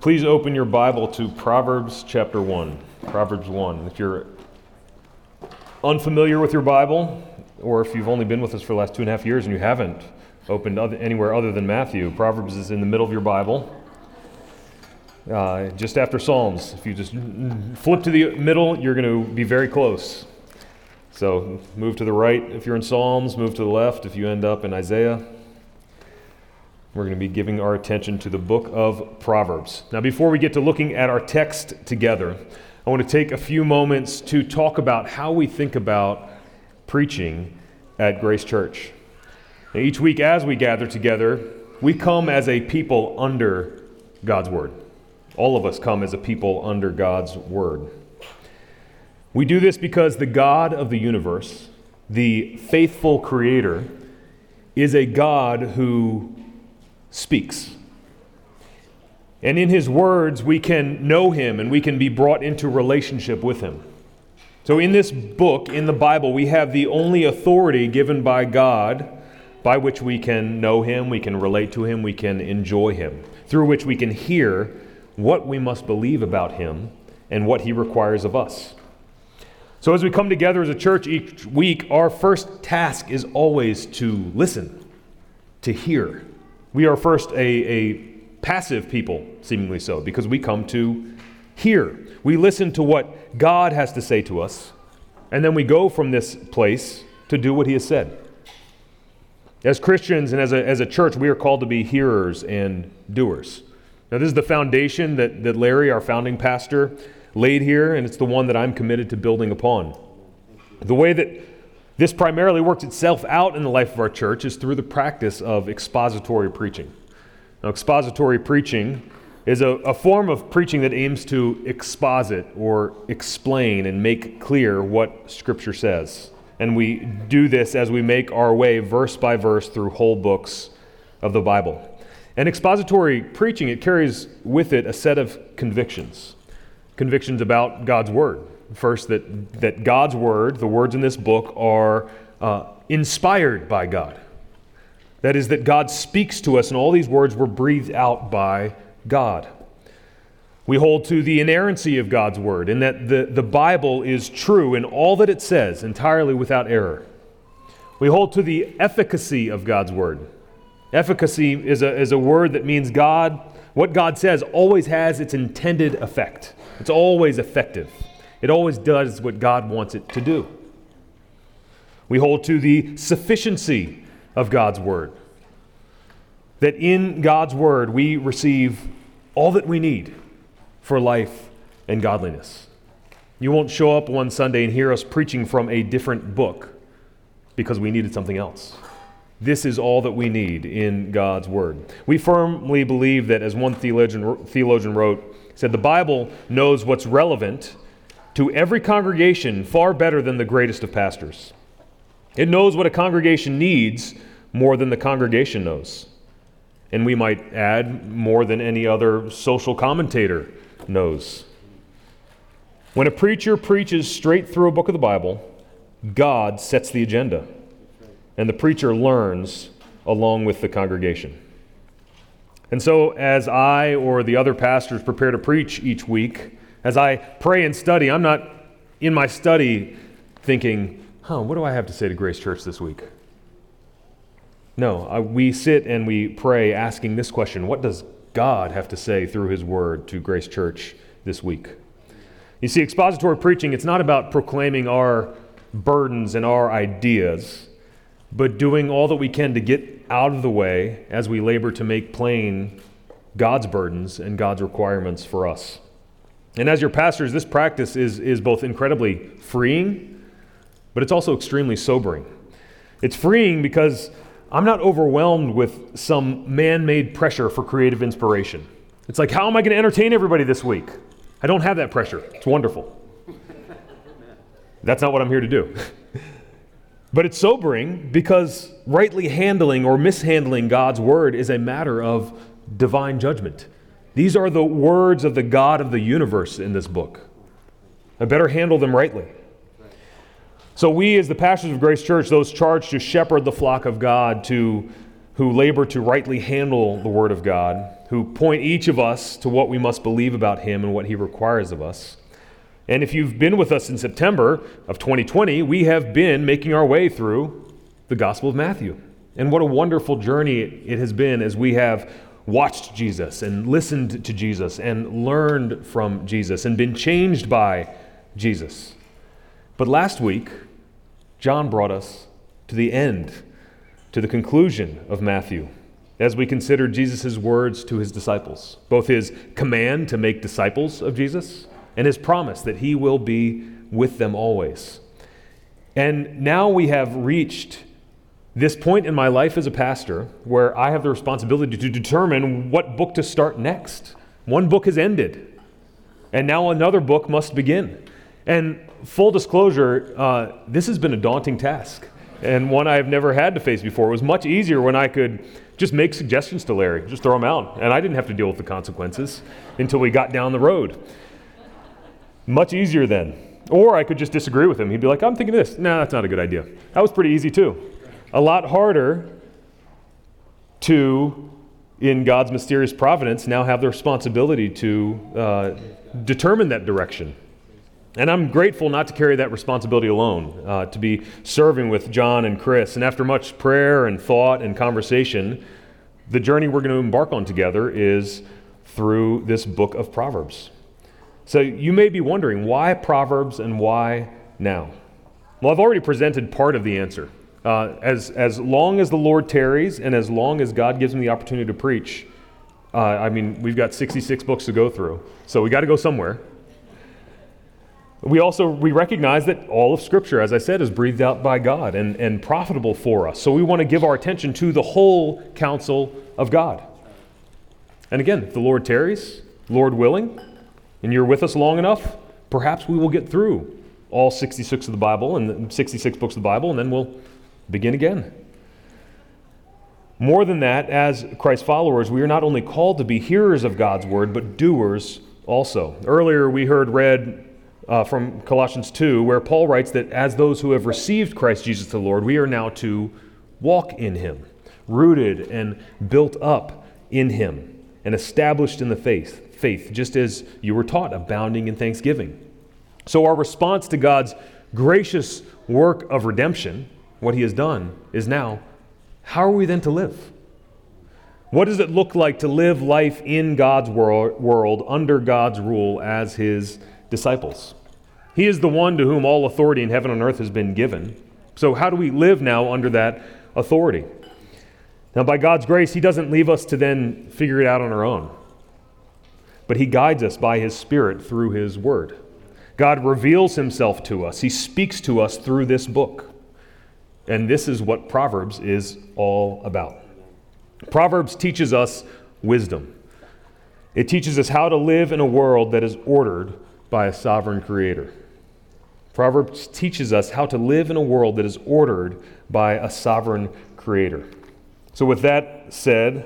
Please open your Bible to Proverbs chapter 1. Proverbs 1. If you're unfamiliar with your Bible, or if you've only been with us for the last two and a half years and you haven't opened anywhere other than Matthew, Proverbs is in the middle of your Bible, uh, just after Psalms. If you just flip to the middle, you're going to be very close. So move to the right if you're in Psalms, move to the left if you end up in Isaiah. We're going to be giving our attention to the book of Proverbs. Now, before we get to looking at our text together, I want to take a few moments to talk about how we think about preaching at Grace Church. Now, each week, as we gather together, we come as a people under God's Word. All of us come as a people under God's Word. We do this because the God of the universe, the faithful Creator, is a God who speaks. And in his words, we can know him and we can be brought into relationship with him. So, in this book, in the Bible, we have the only authority given by God by which we can know him, we can relate to him, we can enjoy him, through which we can hear what we must believe about him and what he requires of us. So, as we come together as a church each week, our first task is always to listen, to hear. We are first a, a passive people, seemingly so, because we come to hear. We listen to what God has to say to us, and then we go from this place to do what He has said. As Christians and as a, as a church, we are called to be hearers and doers. Now, this is the foundation that, that Larry, our founding pastor, laid here, and it's the one that I'm committed to building upon. The way that this primarily works itself out in the life of our church is through the practice of expository preaching. Now, expository preaching is a, a, form of preaching that aims to exposit or explain and make clear what Scripture says. And we do this as we make our way verse by verse through whole books of the Bible. And expository preaching, it carries with it a set of convictions convictions about God's Word. First, that, that God's Word, the words in this book, are uh, inspired by God. That is, that God speaks to us, and all these words were breathed out by God. We hold to the inerrancy of God's Word, in that the, the Bible is true in all that it says, entirely without error. We hold to the efficacy of God's Word. Efficacy is a, is a word that means God, what God says, always has its intended effect. It's always effective. It always does what God wants it to do. We hold to the sufficiency of God's Word. That in God's Word we receive all that we need for life and godliness. You won't show up one Sunday and hear us preaching from a different book because we needed something else. This is all that we need in God's Word. We firmly believe that, as one theologian, theologian wrote, said the Bible knows what's relevant to every congregation far better than the greatest of pastors. It knows what a congregation needs more than the congregation knows. And we might add more than any other social commentator knows. When a preacher preaches straight through a book of the Bible, God sets the agenda, and the preacher learns along with the congregation. And so, as I or the other pastors prepare to preach each week, as I pray and study, I'm not in my study thinking, huh, what do I have to say to Grace Church this week? No, I, we sit and we pray asking this question What does God have to say through His Word to Grace Church this week? You see, expository preaching, it's not about proclaiming our burdens and our ideas, but doing all that we can to get out of the way as we labor to make plain God's burdens and God's requirements for us. And as your pastors, this practice is, is both incredibly freeing, but it's also extremely sobering. It's freeing because I'm not overwhelmed with some man made pressure for creative inspiration. It's like, how am I going to entertain everybody this week? I don't have that pressure. It's wonderful. That's not what I'm here to do. but it's sobering because rightly handling or mishandling God's word is a matter of divine judgment. These are the words of the God of the universe in this book. I better handle them rightly. So, we, as the pastors of Grace Church, those charged to shepherd the flock of God, to, who labor to rightly handle the Word of God, who point each of us to what we must believe about him and what he requires of us. And if you've been with us in September of 2020, we have been making our way through the Gospel of Matthew. And what a wonderful journey it has been as we have watched Jesus and listened to Jesus and learned from Jesus and been changed by Jesus. But last week, John brought us to the end, to the conclusion of Matthew as we consider Jesus' words to his disciples, both his command to make disciples of Jesus and his promise that he will be with them always. And now we have reached this point in my life as a pastor where I have the responsibility to determine what book to start next. One book has ended, and now another book must begin. And full disclosure, uh, this has been a daunting task and one I have never had to face before. It was much easier when I could just make suggestions to Larry, just throw them out, and I didn't have to deal with the consequences until we got down the road. Much easier then. Or I could just disagree with him. He'd be like, I'm thinking this. No, nah, that's not a good idea. That was pretty easy too. A lot harder to, in God's mysterious providence, now have the responsibility to uh, determine that direction and I'm grateful not to carry that responsibility alone, uh, to be serving with John and Chris. And after much prayer and thought and conversation, the journey we're going to embark on together is through this book of Proverbs. So you may be wondering why Proverbs and why now? Well, I've already presented part of the answer. Uh, as, as long as the Lord tarries and as long as God gives me the opportunity to preach, uh, I mean, we've got 66 books to go through. So we got to go somewhere. We also we recognize that all of Scripture, as I said, is breathed out by God and, and profitable for us. So we want to give our attention to the whole counsel of God. And again, if the Lord tarries, Lord willing, and you're with us long enough, perhaps we will get through all 66 of the Bible and 66 books of the Bible, and then we'll begin again. More than that, as Christ followers, we are not only called to be hearers of God's word, but doers also. Earlier, we heard read uh, from Colossians 2, where Paul writes that as those who have received Christ Jesus the Lord, we are now to walk in him, rooted and built up in him, and established in the faith, faith, just as you were taught, abounding in thanksgiving. So our response to God's gracious work of redemption, what he has done, is now how are we then to live? What does it look like to live life in God's world, under God's rule as his disciples? He is the one to whom all authority in heaven and earth has been given. So, how do we live now under that authority? Now, by God's grace, He doesn't leave us to then figure it out on our own, but He guides us by His Spirit through His Word. God reveals Himself to us, He speaks to us through this book. And this is what Proverbs is all about. Proverbs teaches us wisdom. It teaches us how to live in a world that is ordered by a sovereign creator. Proverbs teaches us how to live in a world that is ordered by a sovereign creator. So, with that said,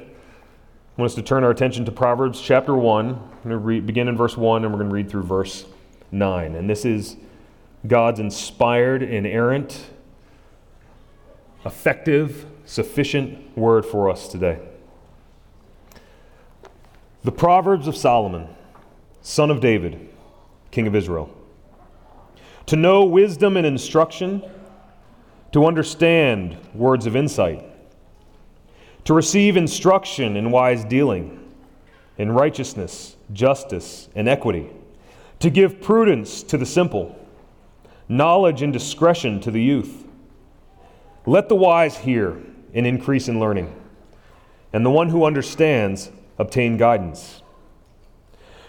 I want us to turn our attention to Proverbs chapter 1. I'm going to begin in verse 1 and we're going to read through verse 9. And this is God's inspired, inerrant, effective, sufficient word for us today. The Proverbs of Solomon, son of David, king of Israel to know wisdom and instruction, to understand words of insight, to receive instruction in wise dealing, in righteousness, justice, and equity, to give prudence to the simple, knowledge and discretion to the youth. Let the wise hear and increase in learning, and the one who understands obtain guidance.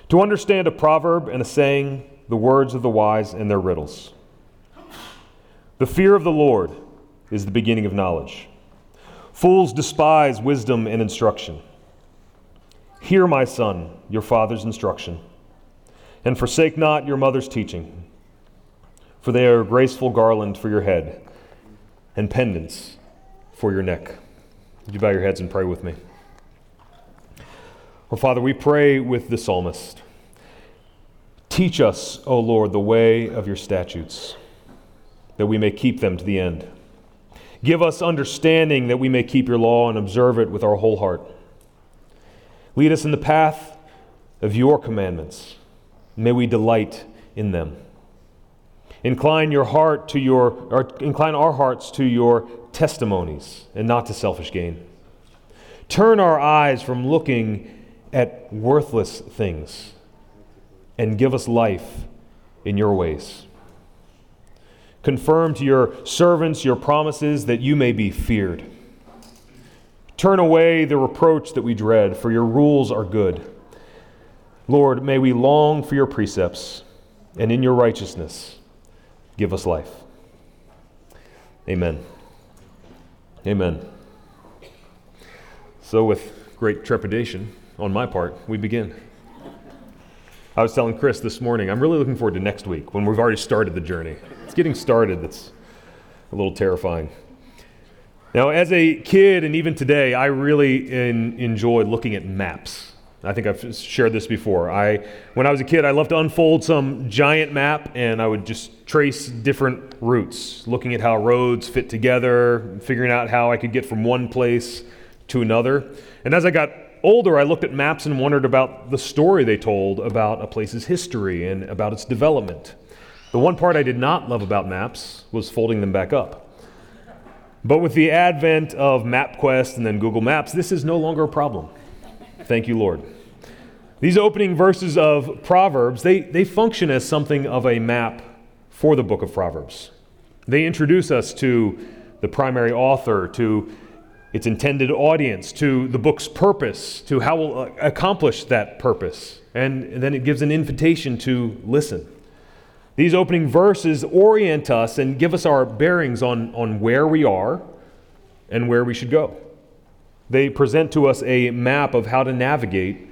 To understand a proverb and a saying, the words of the wise and their riddles. The fear of the Lord is the beginning of knowledge. Fools despise wisdom and instruction. Hear, my son, your father's instruction, and forsake not your mother's teaching, for they are a graceful garland for your head and pendants for your neck. Would you bow your heads and pray with me? Well, Father, we pray with the psalmist. Teach us, O Lord, the way of your statutes, that we may keep them to the end. Give us understanding that we may keep your law and observe it with our whole heart. Lead us in the path of your commandments. May we delight in them. Incline your heart to your, or incline our hearts to your testimonies and not to selfish gain. Turn our eyes from looking at worthless things and give us life in your ways. Confirm to your servants your promises that you may be feared. Turn away the reproach that we dread, for your rules are good. Lord, may we long for your precepts, and in your righteousness give us life. Amen. Amen. So, with great trepidation on my part, we begin. I was telling Chris this morning, I'm really looking forward to next week when we've already started the journey. It's getting started that's a little terrifying. Now, as a kid and even today, I really in, enjoyed looking at maps. I think I've shared this before. I, when I was a kid, I loved to unfold some giant map and I would just trace different routes, looking at how roads fit together, figuring out how I could get from one place to another. And as I got older, I looked at maps and wondered about the story they told about a place's history and about its development. The one part I did not love about maps was folding them back up. But with the advent of MapQuest and then Google Maps, this is no longer a problem. Thank you, Lord. These opening verses of Proverbs, they, they function as something of a map for the book of Proverbs. They introduce us to the primary author, to its intended audience, to the book's purpose, to how we'll uh, accomplish that purpose. And then it gives an invitation to listen. These opening verses orient us and give us our bearings on, on where we are and where we should go. They present to us a map of how to navigate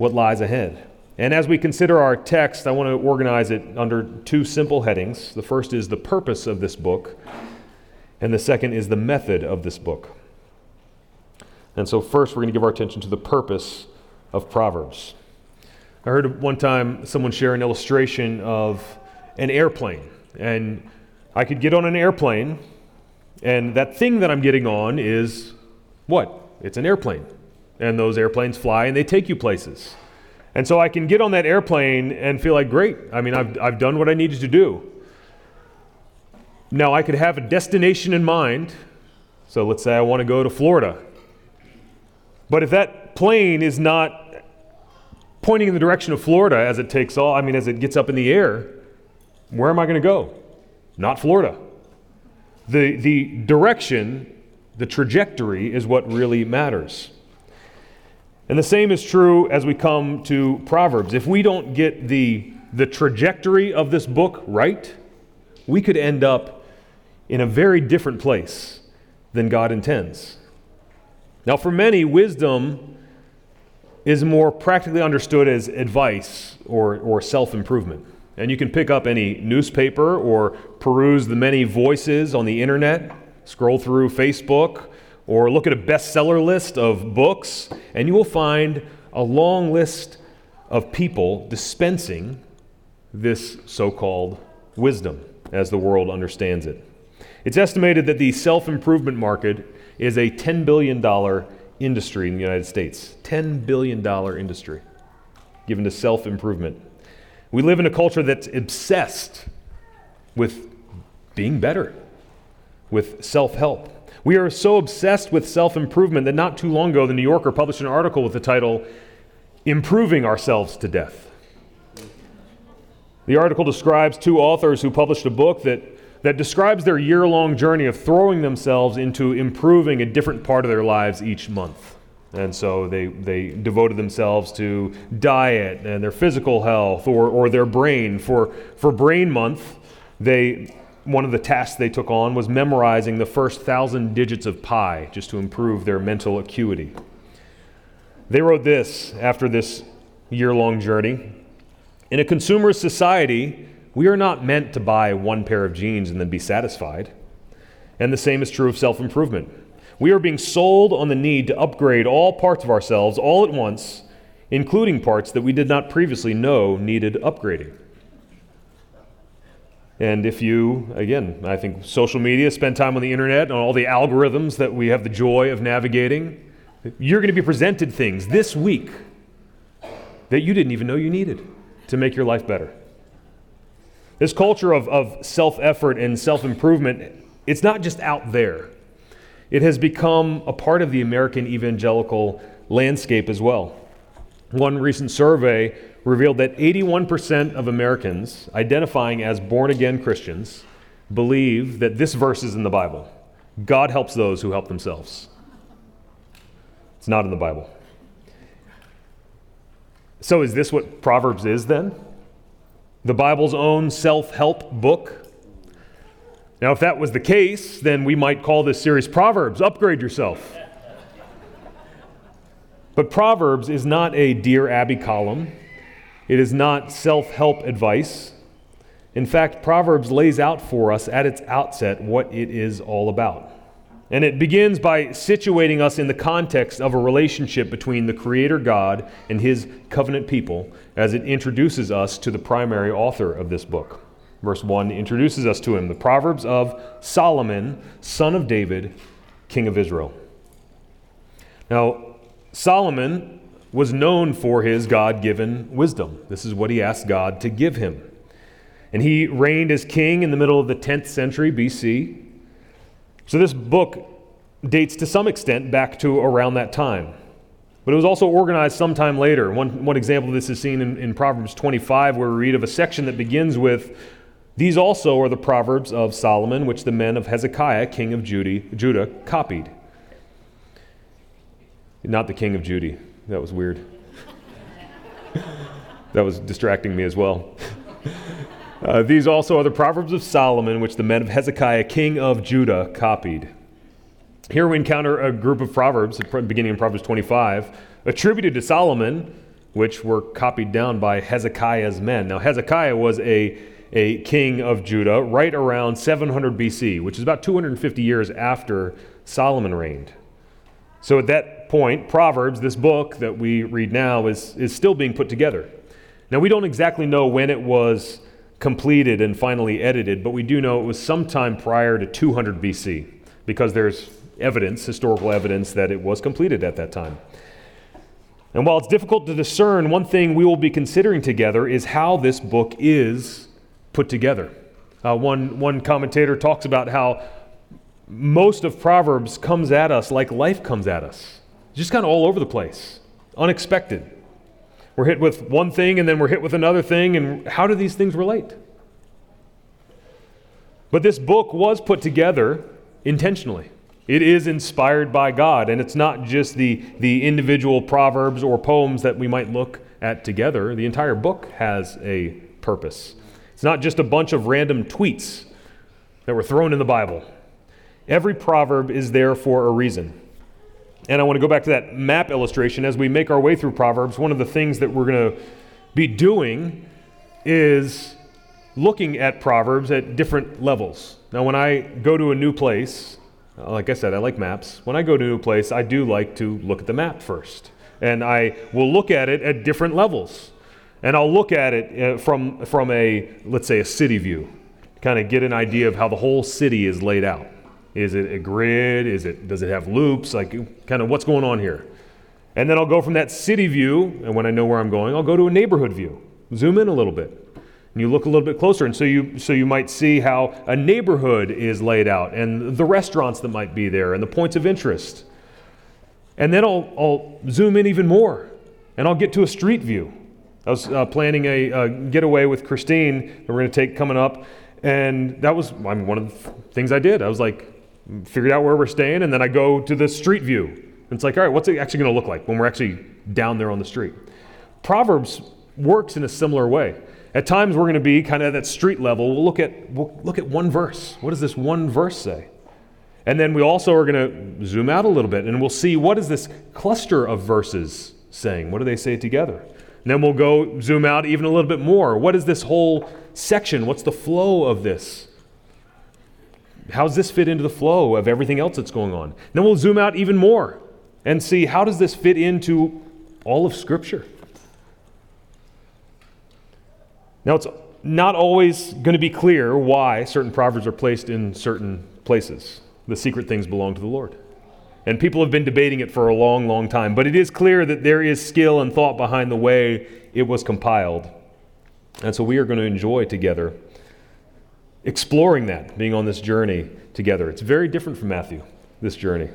what lies ahead. And as we consider our text, I want to organize it under two simple headings. The first is the purpose of this book, and the second is the method of this book. And so, first, we're going to give our attention to the purpose of Proverbs. I heard one time someone share an illustration of an airplane. And I could get on an airplane, and that thing that I'm getting on is what? It's an airplane. And those airplanes fly and they take you places. And so I can get on that airplane and feel like, great, I mean, I've, I've done what I needed to do. Now, I could have a destination in mind. So let's say I want to go to Florida. But if that plane is not pointing in the direction of Florida as it takes off, I mean, as it gets up in the air, where am I going to go? Not Florida. The, the direction, the trajectory is what really matters. And the same is true as we come to Proverbs. If we don't get the, the trajectory of this book right, we could end up in a very different place than God intends. Now, for many, wisdom is more practically understood as advice or, or self improvement. And you can pick up any newspaper or peruse the many voices on the internet, scroll through Facebook, or look at a bestseller list of books, and you will find a long list of people dispensing this so called wisdom as the world understands it. It's estimated that the self improvement market is a $10 billion industry in the United States. $10 billion industry given to self improvement. We live in a culture that's obsessed with being better, with self help. We are so obsessed with self improvement that not too long ago, the New Yorker published an article with the title, Improving Ourselves to Death. The article describes two authors who published a book that, that describes their year long journey of throwing themselves into improving a different part of their lives each month. And so they, they devoted themselves to diet and their physical health or, or their brain. For, for Brain Month, they, one of the tasks they took on was memorizing the first thousand digits of pi just to improve their mental acuity. They wrote this after this year long journey In a consumer society, we are not meant to buy one pair of jeans and then be satisfied. And the same is true of self improvement. We are being sold on the need to upgrade all parts of ourselves all at once, including parts that we did not previously know needed upgrading. And if you, again, I think social media, spend time on the internet, on all the algorithms that we have the joy of navigating, You're going to be presented things this week that you didn't even know you needed to make your life better. This culture of, of self effort and self improvement, it's not just out there, it has become a part of the American evangelical landscape as well. One recent survey revealed that 81% of Americans identifying as born again Christians believe that this verse is in the Bible God helps those who help themselves. It's not in the Bible. So, is this what Proverbs is then? The Bible's own self help book? Now, if that was the case, then we might call this series Proverbs Upgrade Yourself. But Proverbs is not a Dear Abby column, it is not self help advice. In fact, Proverbs lays out for us at its outset what it is all about. And it begins by situating us in the context of a relationship between the Creator God and His covenant people as it introduces us to the primary author of this book. Verse 1 introduces us to him, the Proverbs of Solomon, son of David, king of Israel. Now, Solomon was known for his God given wisdom. This is what he asked God to give him. And he reigned as king in the middle of the 10th century BC. So this book dates to some extent back to around that time. But it was also organized sometime later. One, one example of this is seen in, in Proverbs 25, where we read of a section that begins with These also are the Proverbs of Solomon, which the men of Hezekiah, king of Judah, Judah copied. Not the king of Judah. That was weird. that was distracting me as well. Uh, these also are the Proverbs of Solomon, which the men of Hezekiah, king of Judah, copied. Here we encounter a group of Proverbs, beginning in Proverbs 25, attributed to Solomon, which were copied down by Hezekiah's men. Now, Hezekiah was a, a king of Judah right around 700 BC, which is about 250 years after Solomon reigned. So at that point, Proverbs, this book that we read now, is, is still being put together. Now, we don't exactly know when it was completed and finally edited, but we do know it was sometime prior to 200 BC because there's evidence, historical evidence, that it was completed at that time. And while it's difficult to discern, one thing we will be considering together is how this book is put together. Uh, one, one commentator talks about how most of Proverbs comes at us like life comes at us, just kind of all over the place, unexpected. We're hit with one thing and then we're hit with another thing, and how do these things relate? But this book was put together intentionally. It is inspired by God, and it's not just the, the individual proverbs or poems that we might look at together. The entire book has a purpose. It's not just a bunch of random tweets that were thrown in the Bible. Every proverb is there for a reason. And I want to go back to that map illustration. As we make our way through Proverbs, one of the things that we're going to be doing is looking at Proverbs at different levels. Now, when I go to a new place, like I said, I like maps. When I go to a new place, I do like to look at the map first. And I will look at it at different levels. And I'll look at it uh, from, from a, let's say, a city view, kind of get an idea of how the whole city is laid out. Is it a grid? Is it, does it have loops? Like, kind of what's going on here? And then I'll go from that city view, and when I know where I'm going, I'll go to a neighborhood view. Zoom in a little bit. And you look a little bit closer, and so you, so you might see how a neighborhood is laid out, and the restaurants that might be there, and the points of interest. And then I'll, I'll zoom in even more, and I'll get to a street view. I was uh, planning a, a getaway with Christine that we're going to take coming up, and that was I mean, one of the things I did. I was like, figured out where we're staying, and then I go to the street view. And it's like, all right, what's it actually going to look like when we're actually down there on the street? Proverbs works in a similar way. At times we're going to be kind of at that street level. We'll look at we'll look at one verse. What does this one verse say? And then we also are going to zoom out a little bit and we'll see what is this cluster of verses saying? What do they say together? And then we'll go zoom out even a little bit more. What is this whole section? What's the flow of this? How does this fit into the flow of everything else that's going on? Then we'll zoom out even more and see how does this fit into all of Scripture? Now, it's not always going to be clear why certain proverbs are placed in certain places. The secret things belong to the Lord. And people have been debating it for a long, long time. But it is clear that there is skill and thought behind the way it was compiled. And so we are going to enjoy together exploring that, being on this journey together. It's very different from Matthew, this journey.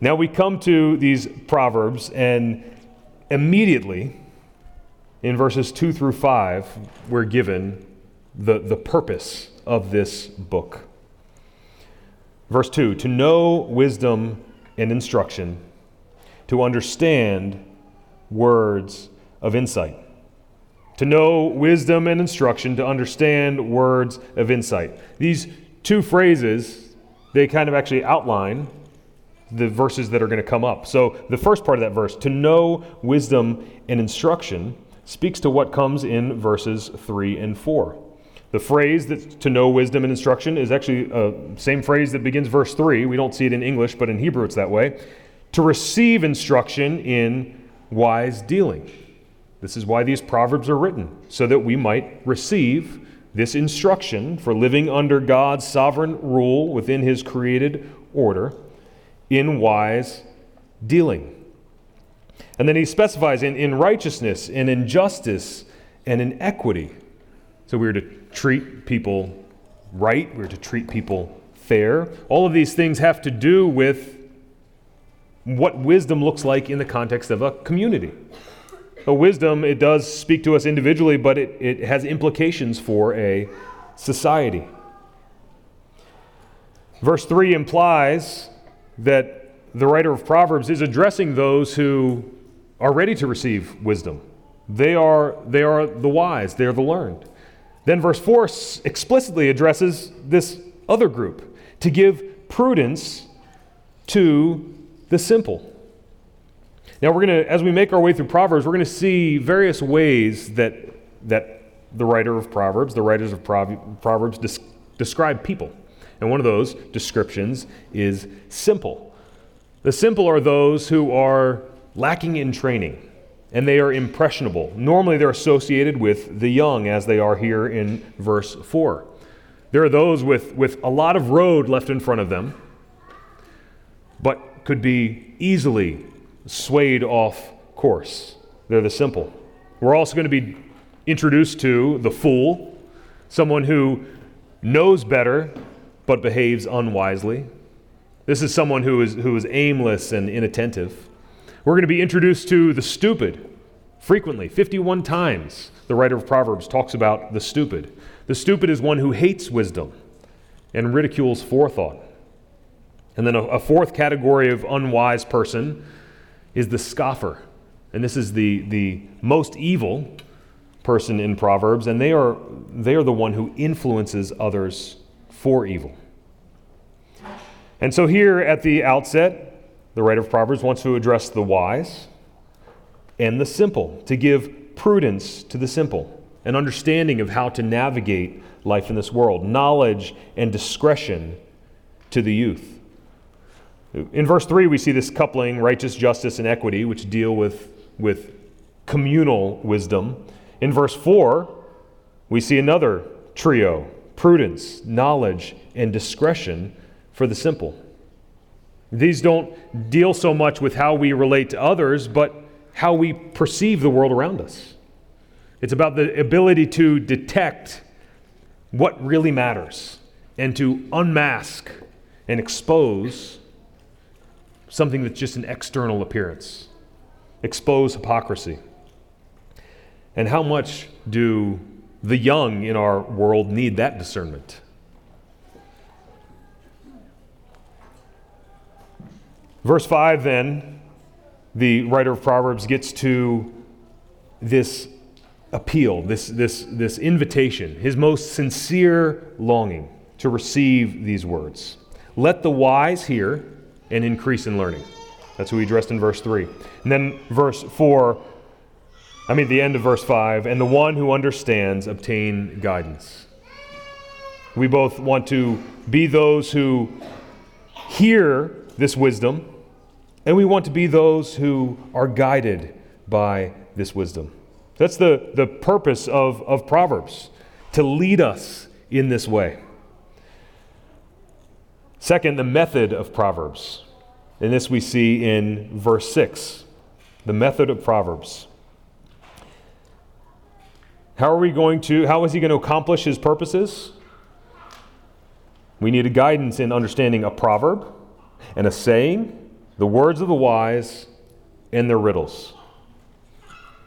Now we come to these Proverbs, and immediately in verses 2 through 5, we're given the, the purpose of this book. Verse 2 To know wisdom and instruction, to understand words of insight. To know wisdom and instruction, to understand words of insight. These two phrases, they kind of actually outline the verses that are going to come up. So, the first part of that verse, to know wisdom and instruction, speaks to what comes in verses 3 and 4. The phrase that to know wisdom and instruction is actually the same phrase that begins verse 3. We don't see it in English, but in Hebrew it's that way. To receive instruction in wise dealing. This is why these proverbs are written, so that we might receive this instruction for living under God's sovereign rule within his created order in wise dealing. And then he specifies in, in righteousness and in justice and in equity. So we're to treat people right, we're to treat people fair. All of these things have to do with what wisdom looks like in the context of a community. A wisdom, it does speak to us individually, but it, it has implications for a society. Verse 3 implies that the writer of Proverbs is addressing those who are ready to receive wisdom. They are, they are the wise, they are the learned. Then verse 4 explicitly addresses this other group to give prudence to the simple. Now, we're going to, as we make our way through Proverbs, we're going to see various ways that, that the writer of Proverbs, the writers of Proverbs, des- describe people. And one of those descriptions is simple. The simple are those who are lacking in training and they are impressionable. Normally, they're associated with the young, as they are here in verse 4. There are those with, with a lot of road left in front of them, but could be easily swayed off course. They're the simple. We're also going to be introduced to the fool, someone who knows better but behaves unwisely. This is someone who is, who is aimless and inattentive. We're going to be introduced to the stupid frequently. 51 times the writer of Proverbs talks about the stupid. The stupid is one who hates wisdom and ridicules forethought. And then a, a fourth category of unwise person is the scoffer. And this is the, the most evil person in Proverbs, and they are, they are the one who influences others for evil. And so, here at the outset, the writer of Proverbs wants to address the wise and the simple, to give prudence to the simple, an understanding of how to navigate life in this world, knowledge and discretion to the youth. In verse 3, we see this coupling, righteous justice and equity, which deal with, with communal wisdom. In verse 4, we see another trio prudence, knowledge, and discretion for the simple. These don't deal so much with how we relate to others, but how we perceive the world around us. It's about the ability to detect what really matters and to unmask and expose something that's just an external appearance, expose hypocrisy. And how much do the young in our world need that discernment? Verse 5 then, the writer of Proverbs gets to this appeal, this, this, this invitation, his most sincere longing to receive these words. Let the wise hear and increase in learning. That's who he addressed in verse 3. And then verse 4, I mean, the end of verse 5, and the one who understands obtain guidance. We both want to be those who hear this wisdom and we want to be those who are guided by this wisdom. That's the, the purpose of, of Proverbs, to lead us in this way. Second, the method of Proverbs. And this we see in verse 6. The method of Proverbs. How are we going to, how is he going to accomplish his purposes? We need a guidance in understanding a proverb and a saying, the words of the wise, and their riddles.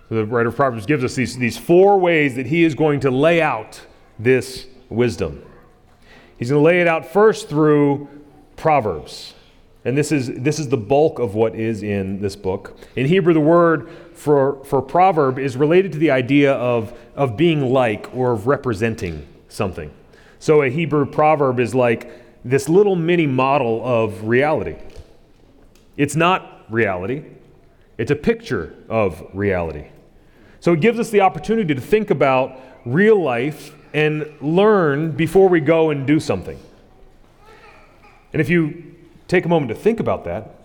So the writer of Proverbs gives us these, these four ways that he is going to lay out this wisdom. He's going to lay it out first through Proverbs. And this is, this is the bulk of what is in this book. In Hebrew, the word for, for proverb is related to the idea of, of being like or of representing something. So a Hebrew proverb is like this little mini model of reality. It's not reality, it's a picture of reality. So it gives us the opportunity to think about real life and learn before we go and do something. And if you take a moment to think about that,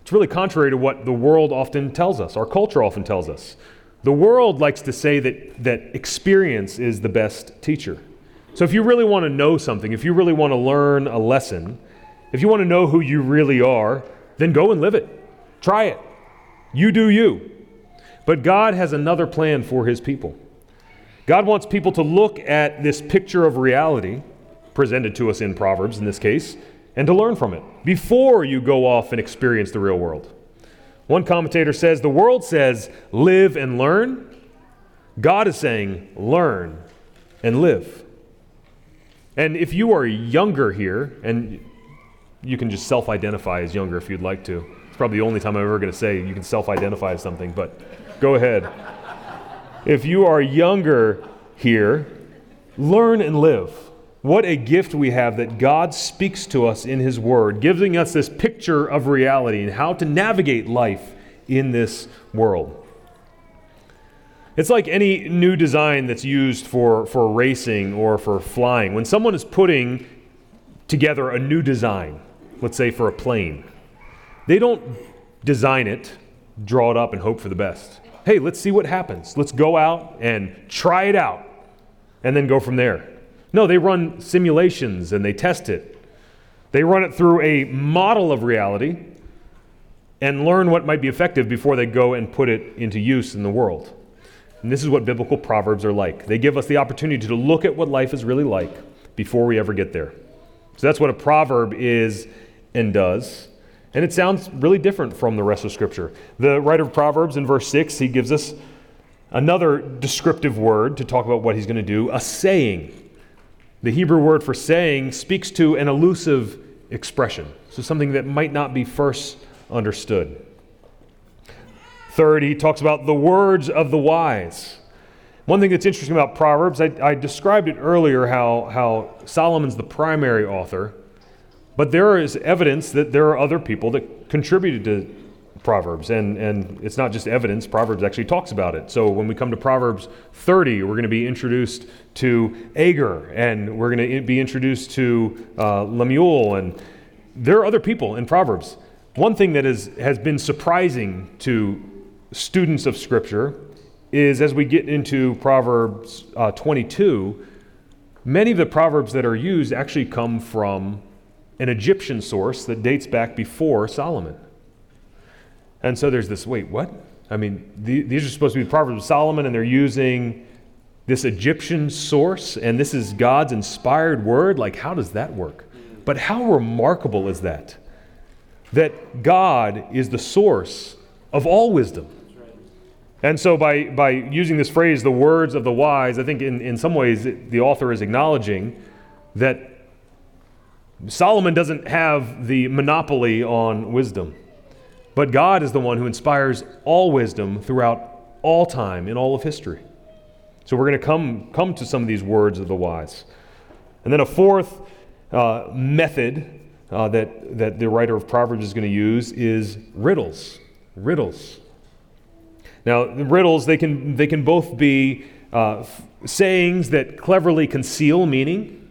it's really contrary to what the world often tells us, our culture often tells us. The world likes to say that, that experience is the best teacher. So if you really want to know something, if you really want to learn a lesson, if you want to know who you really are, then go and live it. Try it. You do you. But God has another plan for his people. God wants people to look at this picture of reality, presented to us in Proverbs in this case, and to learn from it before you go off and experience the real world. One commentator says the world says, live and learn. God is saying, learn and live. And if you are younger here, and you can just self identify as younger if you'd like to, it's probably the only time I'm ever going to say you can self identify as something, but go ahead. If you are younger here, learn and live. What a gift we have that God speaks to us in His Word, giving us this picture of reality and how to navigate life in this world. It's like any new design that's used for, for racing or for flying. When someone is putting together a new design, let's say for a plane, they don't design it, draw it up, and hope for the best hey, let's see what happens. Let's go out and try it out and then go from there. No, they run simulations and they test it. They run it through a model of reality and learn what might be effective before they go and put it into use in the world. And this is what biblical proverbs are like. They give us the opportunity to look at what life is really like before we ever get there. So that's what a proverb is and does. And it sounds really different from the rest of Scripture. The writer of Proverbs in verse 6, he gives us another descriptive word to talk about what he's going to do a saying. The Hebrew word for saying speaks to an elusive expression, so something that might not be first understood. Third, he talks about the words of the wise. One thing that's interesting about Proverbs, I, I described it earlier how, how Solomon's the primary author. But there is evidence that there are other people that contributed to Proverbs, and, and it's not just evidence, Proverbs actually talks about it. So when we come to Proverbs 30, we're going to be introduced to Agur, and we're going to be introduced to uh, Lemuel, and there are other people in Proverbs. One thing that is, has been surprising to students of Scripture is as we get into Proverbs uh, 22, many of the Proverbs that are used actually come from an Egyptian source that dates back before Solomon. And so there's this wait, what? I mean, the, these are supposed to be Proverbs of Solomon, and they're using this Egyptian source, and this is God's inspired word. Like, how does that work? But how remarkable is that? That God is the source of all wisdom. And so, by, by using this phrase, the words of the wise, I think in, in some ways the author is acknowledging that Solomon doesn't have the monopoly on wisdom, but God is the one who inspires all wisdom throughout all time in all of history. So we're going to come, come to some of these words of the wise. And then a fourth uh, method uh, that, that the writer of Proverbs is going to use is riddles. Riddles. Now, riddles, they can, they can both be uh, sayings that cleverly conceal meaning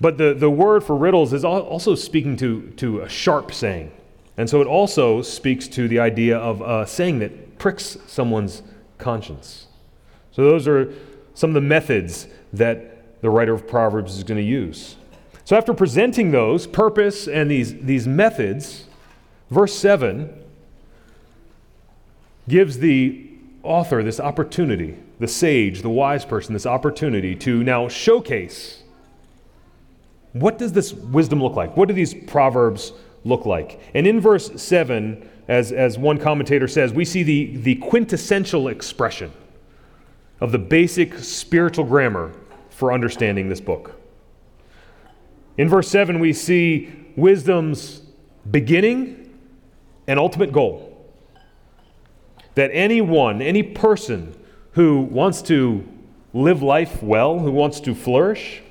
but the, the word for riddles is also speaking to, to a sharp saying. And so it also speaks to the idea of a saying that pricks someone's conscience. So those are some of the methods that the writer of Proverbs is going to use. So, after presenting those purpose and these, these methods, verse 7 gives the author this opportunity, the sage, the wise person, this opportunity to now showcase what does this wisdom look like? What do these proverbs look like? And in verse 7, as, as one commentator says, we see the, the quintessential expression of the basic spiritual grammar for understanding this book. In verse 7, we see wisdom's beginning and ultimate goal. That anyone, any person who wants to live life well, who wants to flourish,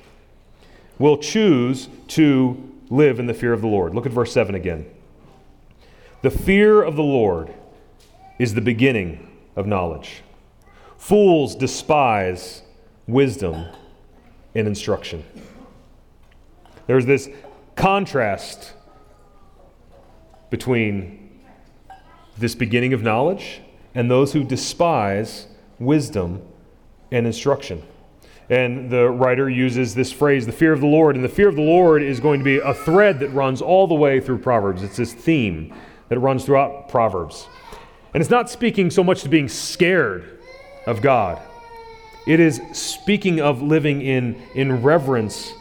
will choose to live in the fear of the Lord. Look at verse 7 again. The fear of the Lord is the beginning of knowledge. Fools despise wisdom and instruction. There's this contrast between this beginning of knowledge and those who despise wisdom and instruction. And the writer uses this phrase, the fear of the Lord. And the fear of the Lord is going to be a thread that runs all the way through Proverbs. It's this theme that runs throughout Proverbs. And it's not speaking so much to being scared of God, it is speaking of living in, in reverence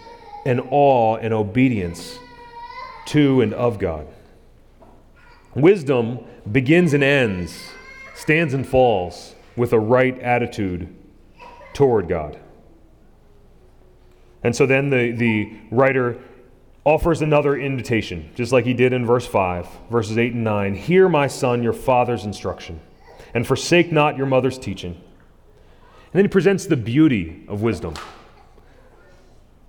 and awe and obedience to and of God. Wisdom begins and ends, stands and falls with a right attitude toward God. And so then the, the writer offers another invitation, just like he did in verse 5, verses 8 and 9. Hear, my son, your father's instruction, and forsake not your mother's teaching. And then he presents the beauty of wisdom.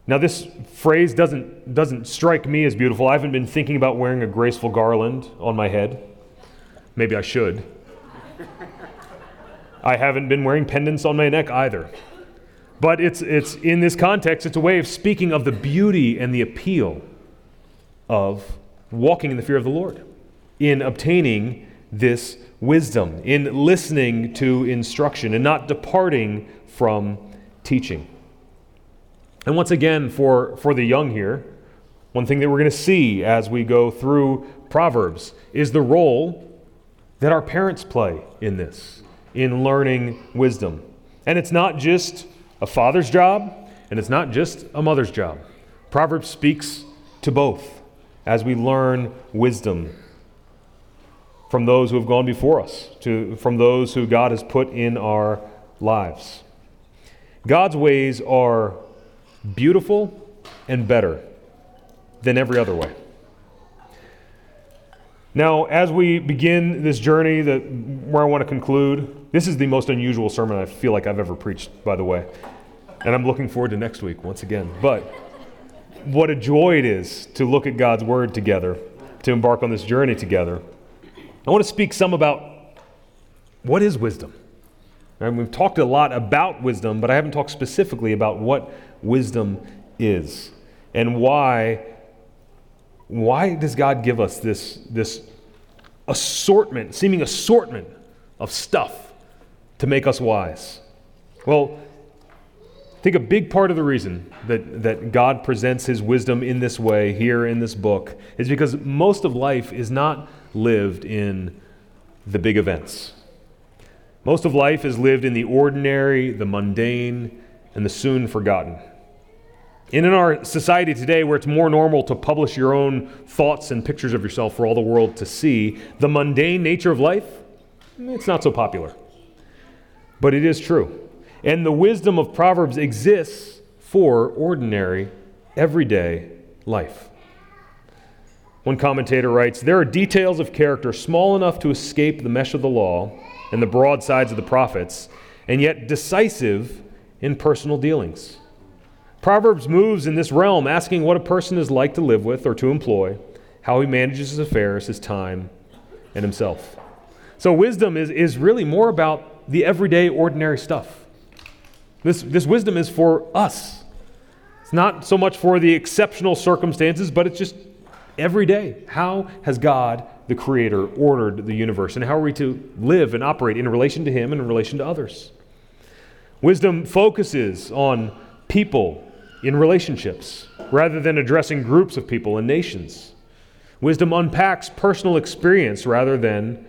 Now, this phrase doesn't, doesn't strike me as beautiful. I haven't been thinking about wearing a graceful garland on my head. Maybe I should. I haven't been wearing pendants on my neck either. But it's, it's in this context, it's a way of speaking of the beauty and the appeal of walking in the fear of the Lord, in obtaining this wisdom, in listening to instruction, and not departing from teaching. And once again, for, for the young here, one thing that we're going to see as we go through Proverbs is the role that our parents play in this, in learning wisdom. And it's not just a father's job, and it's not just a mother's job. Proverbs speaks to both as we learn wisdom from those who have gone before us, to, from those who God has put in our lives. God's ways are beautiful and better than every other way. Now, as we begin this journey that where I want to conclude, this is the most unusual sermon I feel like I've ever preached, by the way. And I'm looking forward to next week once again. But what a joy it is to look at God's word together, to embark on this journey together. I want to speak some about what is wisdom. And we've talked a lot about wisdom, but I haven't talked specifically about what wisdom is and why why does God give us this, this assortment, seeming assortment of stuff to make us wise? Well, I think a big part of the reason that, that God presents his wisdom in this way here in this book is because most of life is not lived in the big events. Most of life is lived in the ordinary, the mundane, and the soon forgotten. And in our society today, where it's more normal to publish your own thoughts and pictures of yourself for all the world to see, the mundane nature of life, eh, it's not so popular. But it is true. And the wisdom of Proverbs exists for ordinary, everyday life. One commentator writes There are details of character small enough to escape the mesh of the law and the broadsides of the prophets, and yet decisive in personal dealings. Proverbs moves in this realm, asking what a person is like to live with or to employ, how he manages his affairs, his time, and himself. So, wisdom is, is really more about the everyday, ordinary stuff. This, this wisdom is for us. It's not so much for the exceptional circumstances, but it's just every day. How has God, the Creator, ordered the universe? And how are we to live and operate in relation to Him and in relation to others? Wisdom focuses on people in relationships. rather than addressing groups of people and nations. Wisdom unpacks personal experience rather than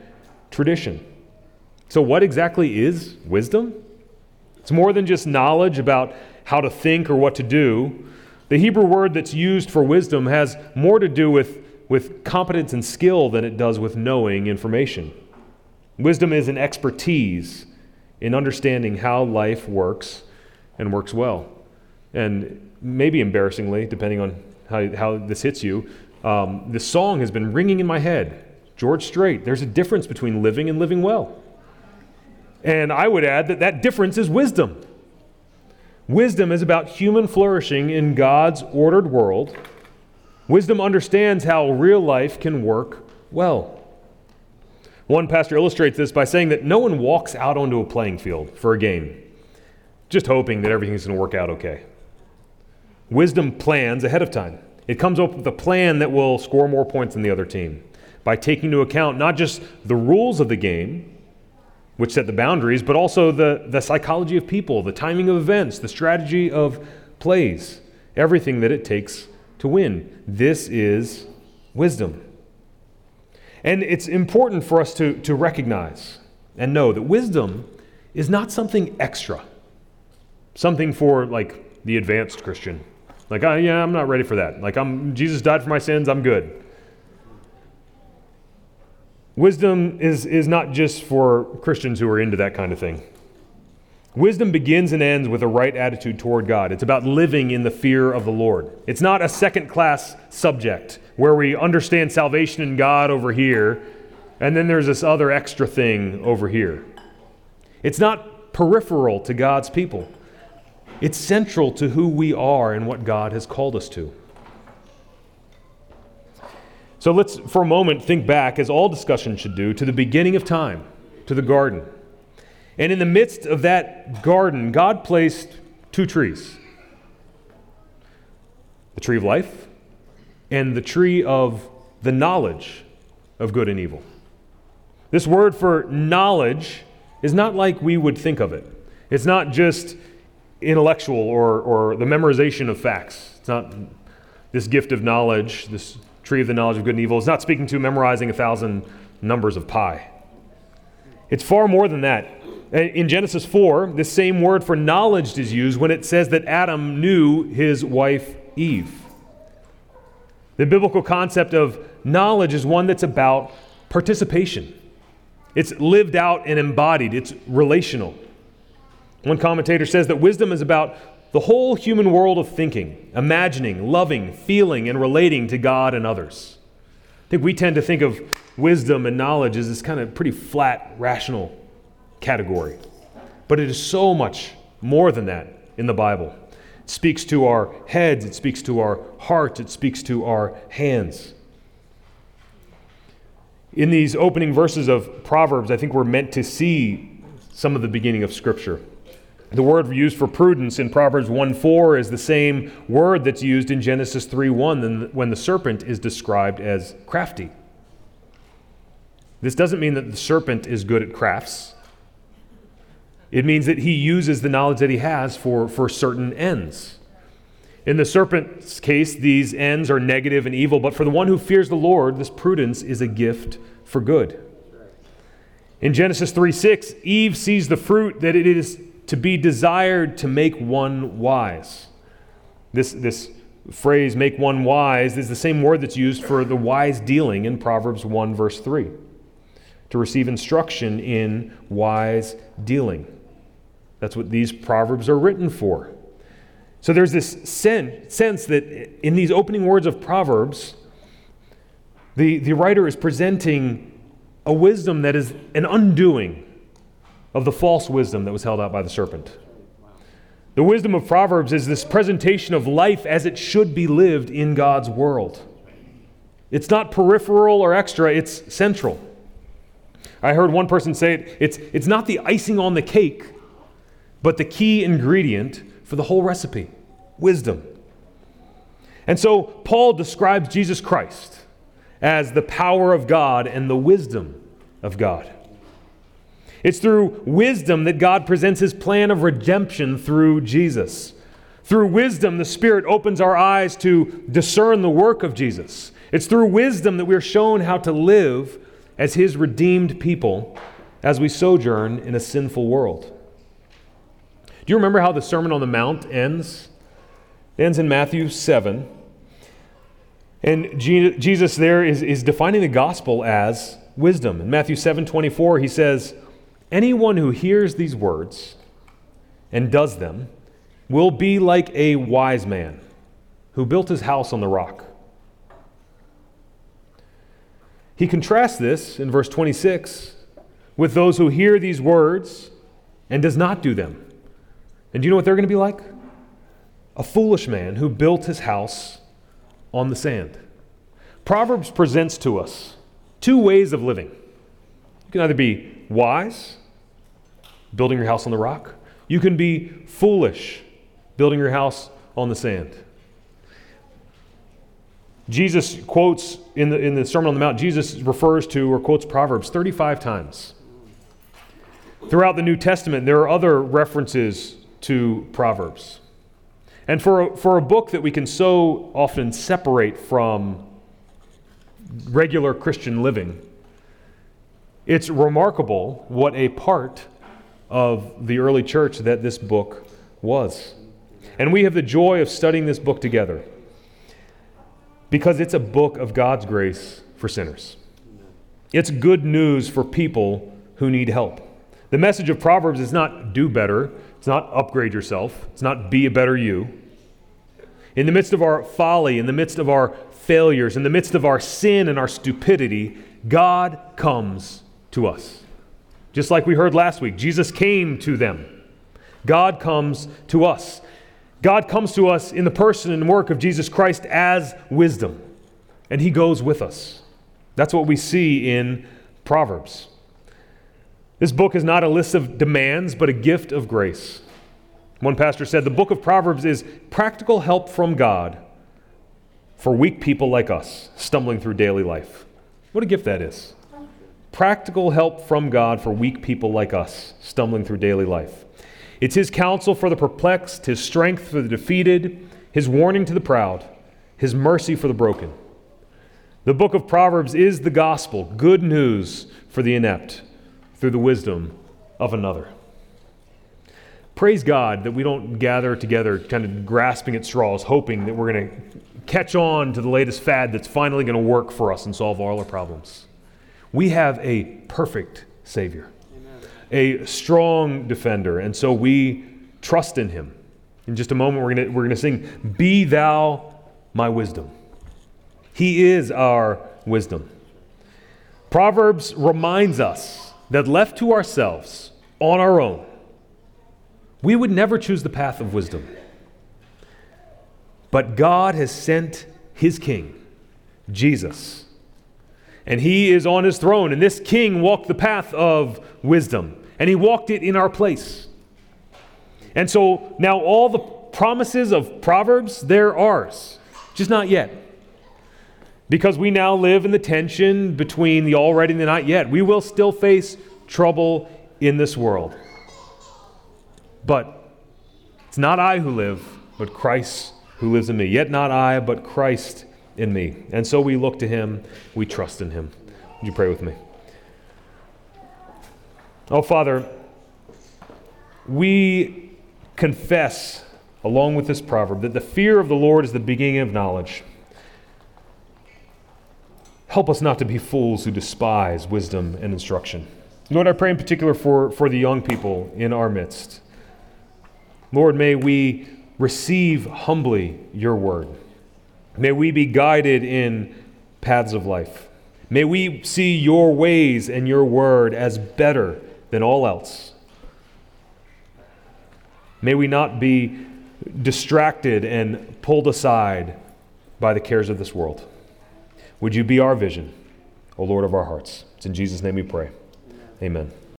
tradition. So, what exactly is wisdom? It's more than just knowledge about how to think or what to do. The Hebrew word that's used for wisdom has more to do with, with competence and skill than it does with knowing information. Wisdom is an expertise in understanding how life works and works well. And maybe embarrassingly, depending on how, how this hits you, um, this song has been ringing in my head. George Strait, there's a difference between living and living well. And I would add that that difference is wisdom. Wisdom is about human flourishing in God's ordered world. Wisdom understands how real life can work well. One pastor illustrates this by saying that no one walks out onto a playing field for a game just hoping that everything's going to work out okay. Wisdom plans ahead of time. It comes up with a plan that will score more points than the other team by taking into account not just the rules of the game, which set the boundaries, but also the, the psychology of people, the timing of events, the strategy of plays, everything that it takes to win. This is wisdom. And it's important for us to, to recognize and know that wisdom is not something extra, something for like the advanced Christian. Like, oh, yeah, I'm not ready for that. Like, I'm, Jesus died for my sins, I'm good. Wisdom is, is not just for Christians who are into that kind of thing. Wisdom begins and ends with a right attitude toward God. It's about living in the fear of the Lord. It's not a second class subject where we understand salvation in God over here, and then there's this other extra thing over here. It's not peripheral to God's people, it's central to who we are and what God has called us to. So let's, for a moment, think back, as all discussion should do, to the beginning of time, to the garden. And in the midst of that garden, God placed two trees the tree of life and the tree of the knowledge of good and evil. This word for knowledge is not like we would think of it. It's not just intellectual or, or the memorization of facts. It's not this gift of knowledge, this tree of the knowledge of good and evil. It's not speaking to memorizing a thousand numbers of pi. It's far more than that. In Genesis 4, the same word for knowledge is used when it says that Adam knew his wife Eve. The biblical concept of knowledge is one that's about participation. It's lived out and embodied, it's relational. One commentator says that wisdom is about the whole human world of thinking, imagining, loving, feeling, and relating to God and others. I think we tend to think of wisdom and knowledge as this kind of pretty flat, rational category. But it is so much more than that in the Bible. It speaks to our heads, it speaks to our hearts, it speaks to our hands. In these opening verses of Proverbs, I think we're meant to see some of the beginning of Scripture. The word used for prudence in Proverbs 1 4 is the same word that's used in Genesis 3 1 when the serpent is described as crafty. This doesn't mean that the serpent is good at crafts. It means that he uses the knowledge that he has for, for certain ends. In the serpent's case, these ends are negative and evil, but for the one who fears the Lord, this prudence is a gift for good. In Genesis 3 6, Eve sees the fruit that it is to be desired to make one wise. This, this phrase, make one wise, is the same word that's used for the wise dealing in Proverbs 1, verse 3. To receive instruction in wise dealing. That's what these Proverbs are written for. So there's this sen- sense that in these opening words of Proverbs, the, the writer is presenting a wisdom that is an undoing of the false wisdom that was held out by the serpent. The wisdom of Proverbs is this presentation of life as it should be lived in God's world. It's not peripheral or extra, it's central. I heard one person say it, it's, it's not the icing on the cake but the key ingredient for the whole recipe wisdom. And so Paul describes Jesus Christ as the power of God and the wisdom of God. It's through wisdom that God presents his plan of redemption through Jesus. Through wisdom, the Spirit opens our eyes to discern the work of Jesus. It's through wisdom that we're shown how to live as His redeemed people as we sojourn in a sinful world. Do you remember how the Sermon on the Mount ends? It ends in Matthew 7. And Jesus there is, is defining the gospel as wisdom. In Matthew 7 24, he says, Anyone who hears these words and does them will be like a wise man who built his house on the rock. He contrasts this in verse 26 with those who hear these words and does not do them. And do you know what they're going to be like? A foolish man who built his house on the sand. Proverbs presents to us two ways of living. You can either be wise, building your house on the rock, you can be foolish, building your house on the sand. Jesus quotes in the, in the Sermon on the Mount, Jesus refers to or quotes Proverbs 35 times. Throughout the New Testament, there are other references to Proverbs. And for a, for a book that we can so often separate from regular Christian living, it's remarkable what a part of the early church that this book was. And we have the joy of studying this book together because it's a book of God's grace for sinners. It's good news for people who need help. The message of Proverbs is not do better, it's not upgrade yourself, it's not be a better you. In the midst of our folly, in the midst of our failures, in the midst of our sin and our stupidity, God comes to us. Just like we heard last week, Jesus came to them. God comes to us. God comes to us in the person and work of Jesus Christ as wisdom, and He goes with us. That's what we see in Proverbs. This book is not a list of demands, but a gift of grace. One pastor said the book of Proverbs is practical help from God for weak people like us stumbling through daily life. What a gift that is. Practical help from God for weak people like us stumbling through daily life. It's His counsel for the perplexed, His strength for the defeated, His warning to the proud, His mercy for the broken. The book of Proverbs is the gospel, good news for the inept through the wisdom of another. Praise God that we don't gather together kind of grasping at straws, hoping that we're going to catch on to the latest fad that's finally going to work for us and solve all our problems. We have a perfect Savior, Amen. a strong defender, and so we trust in Him. In just a moment, we're going we're going to sing, Be Thou My Wisdom. He is our wisdom. Proverbs reminds us that left to ourselves on our own, we would never choose the path of wisdom. But God has sent his king, Jesus. And he is on his throne. And this king walked the path of wisdom, and he walked it in our place. And so now all the promises of Proverbs, they're ours, just not yet. Because we now live in the tension between the already and the not yet. We will still face trouble in this world. But it's not I who live, but Christ who lives in me. Yet not I, but Christ in me. And so we look to him, we trust in him. Would you pray with me? Oh, Father, we confess, along with this proverb, that the fear of the Lord is the beginning of knowledge. Help us not to be fools who despise wisdom and instruction. Lord, I pray in particular for, for the young people in our midst. Lord, may we receive humbly your word. May we be guided in paths of life. May we see your ways and your word as better than all else. May we not be distracted and pulled aside by the cares of this world. Would you be our vision, O Lord of our hearts? It's in Jesus' name we pray. Amen.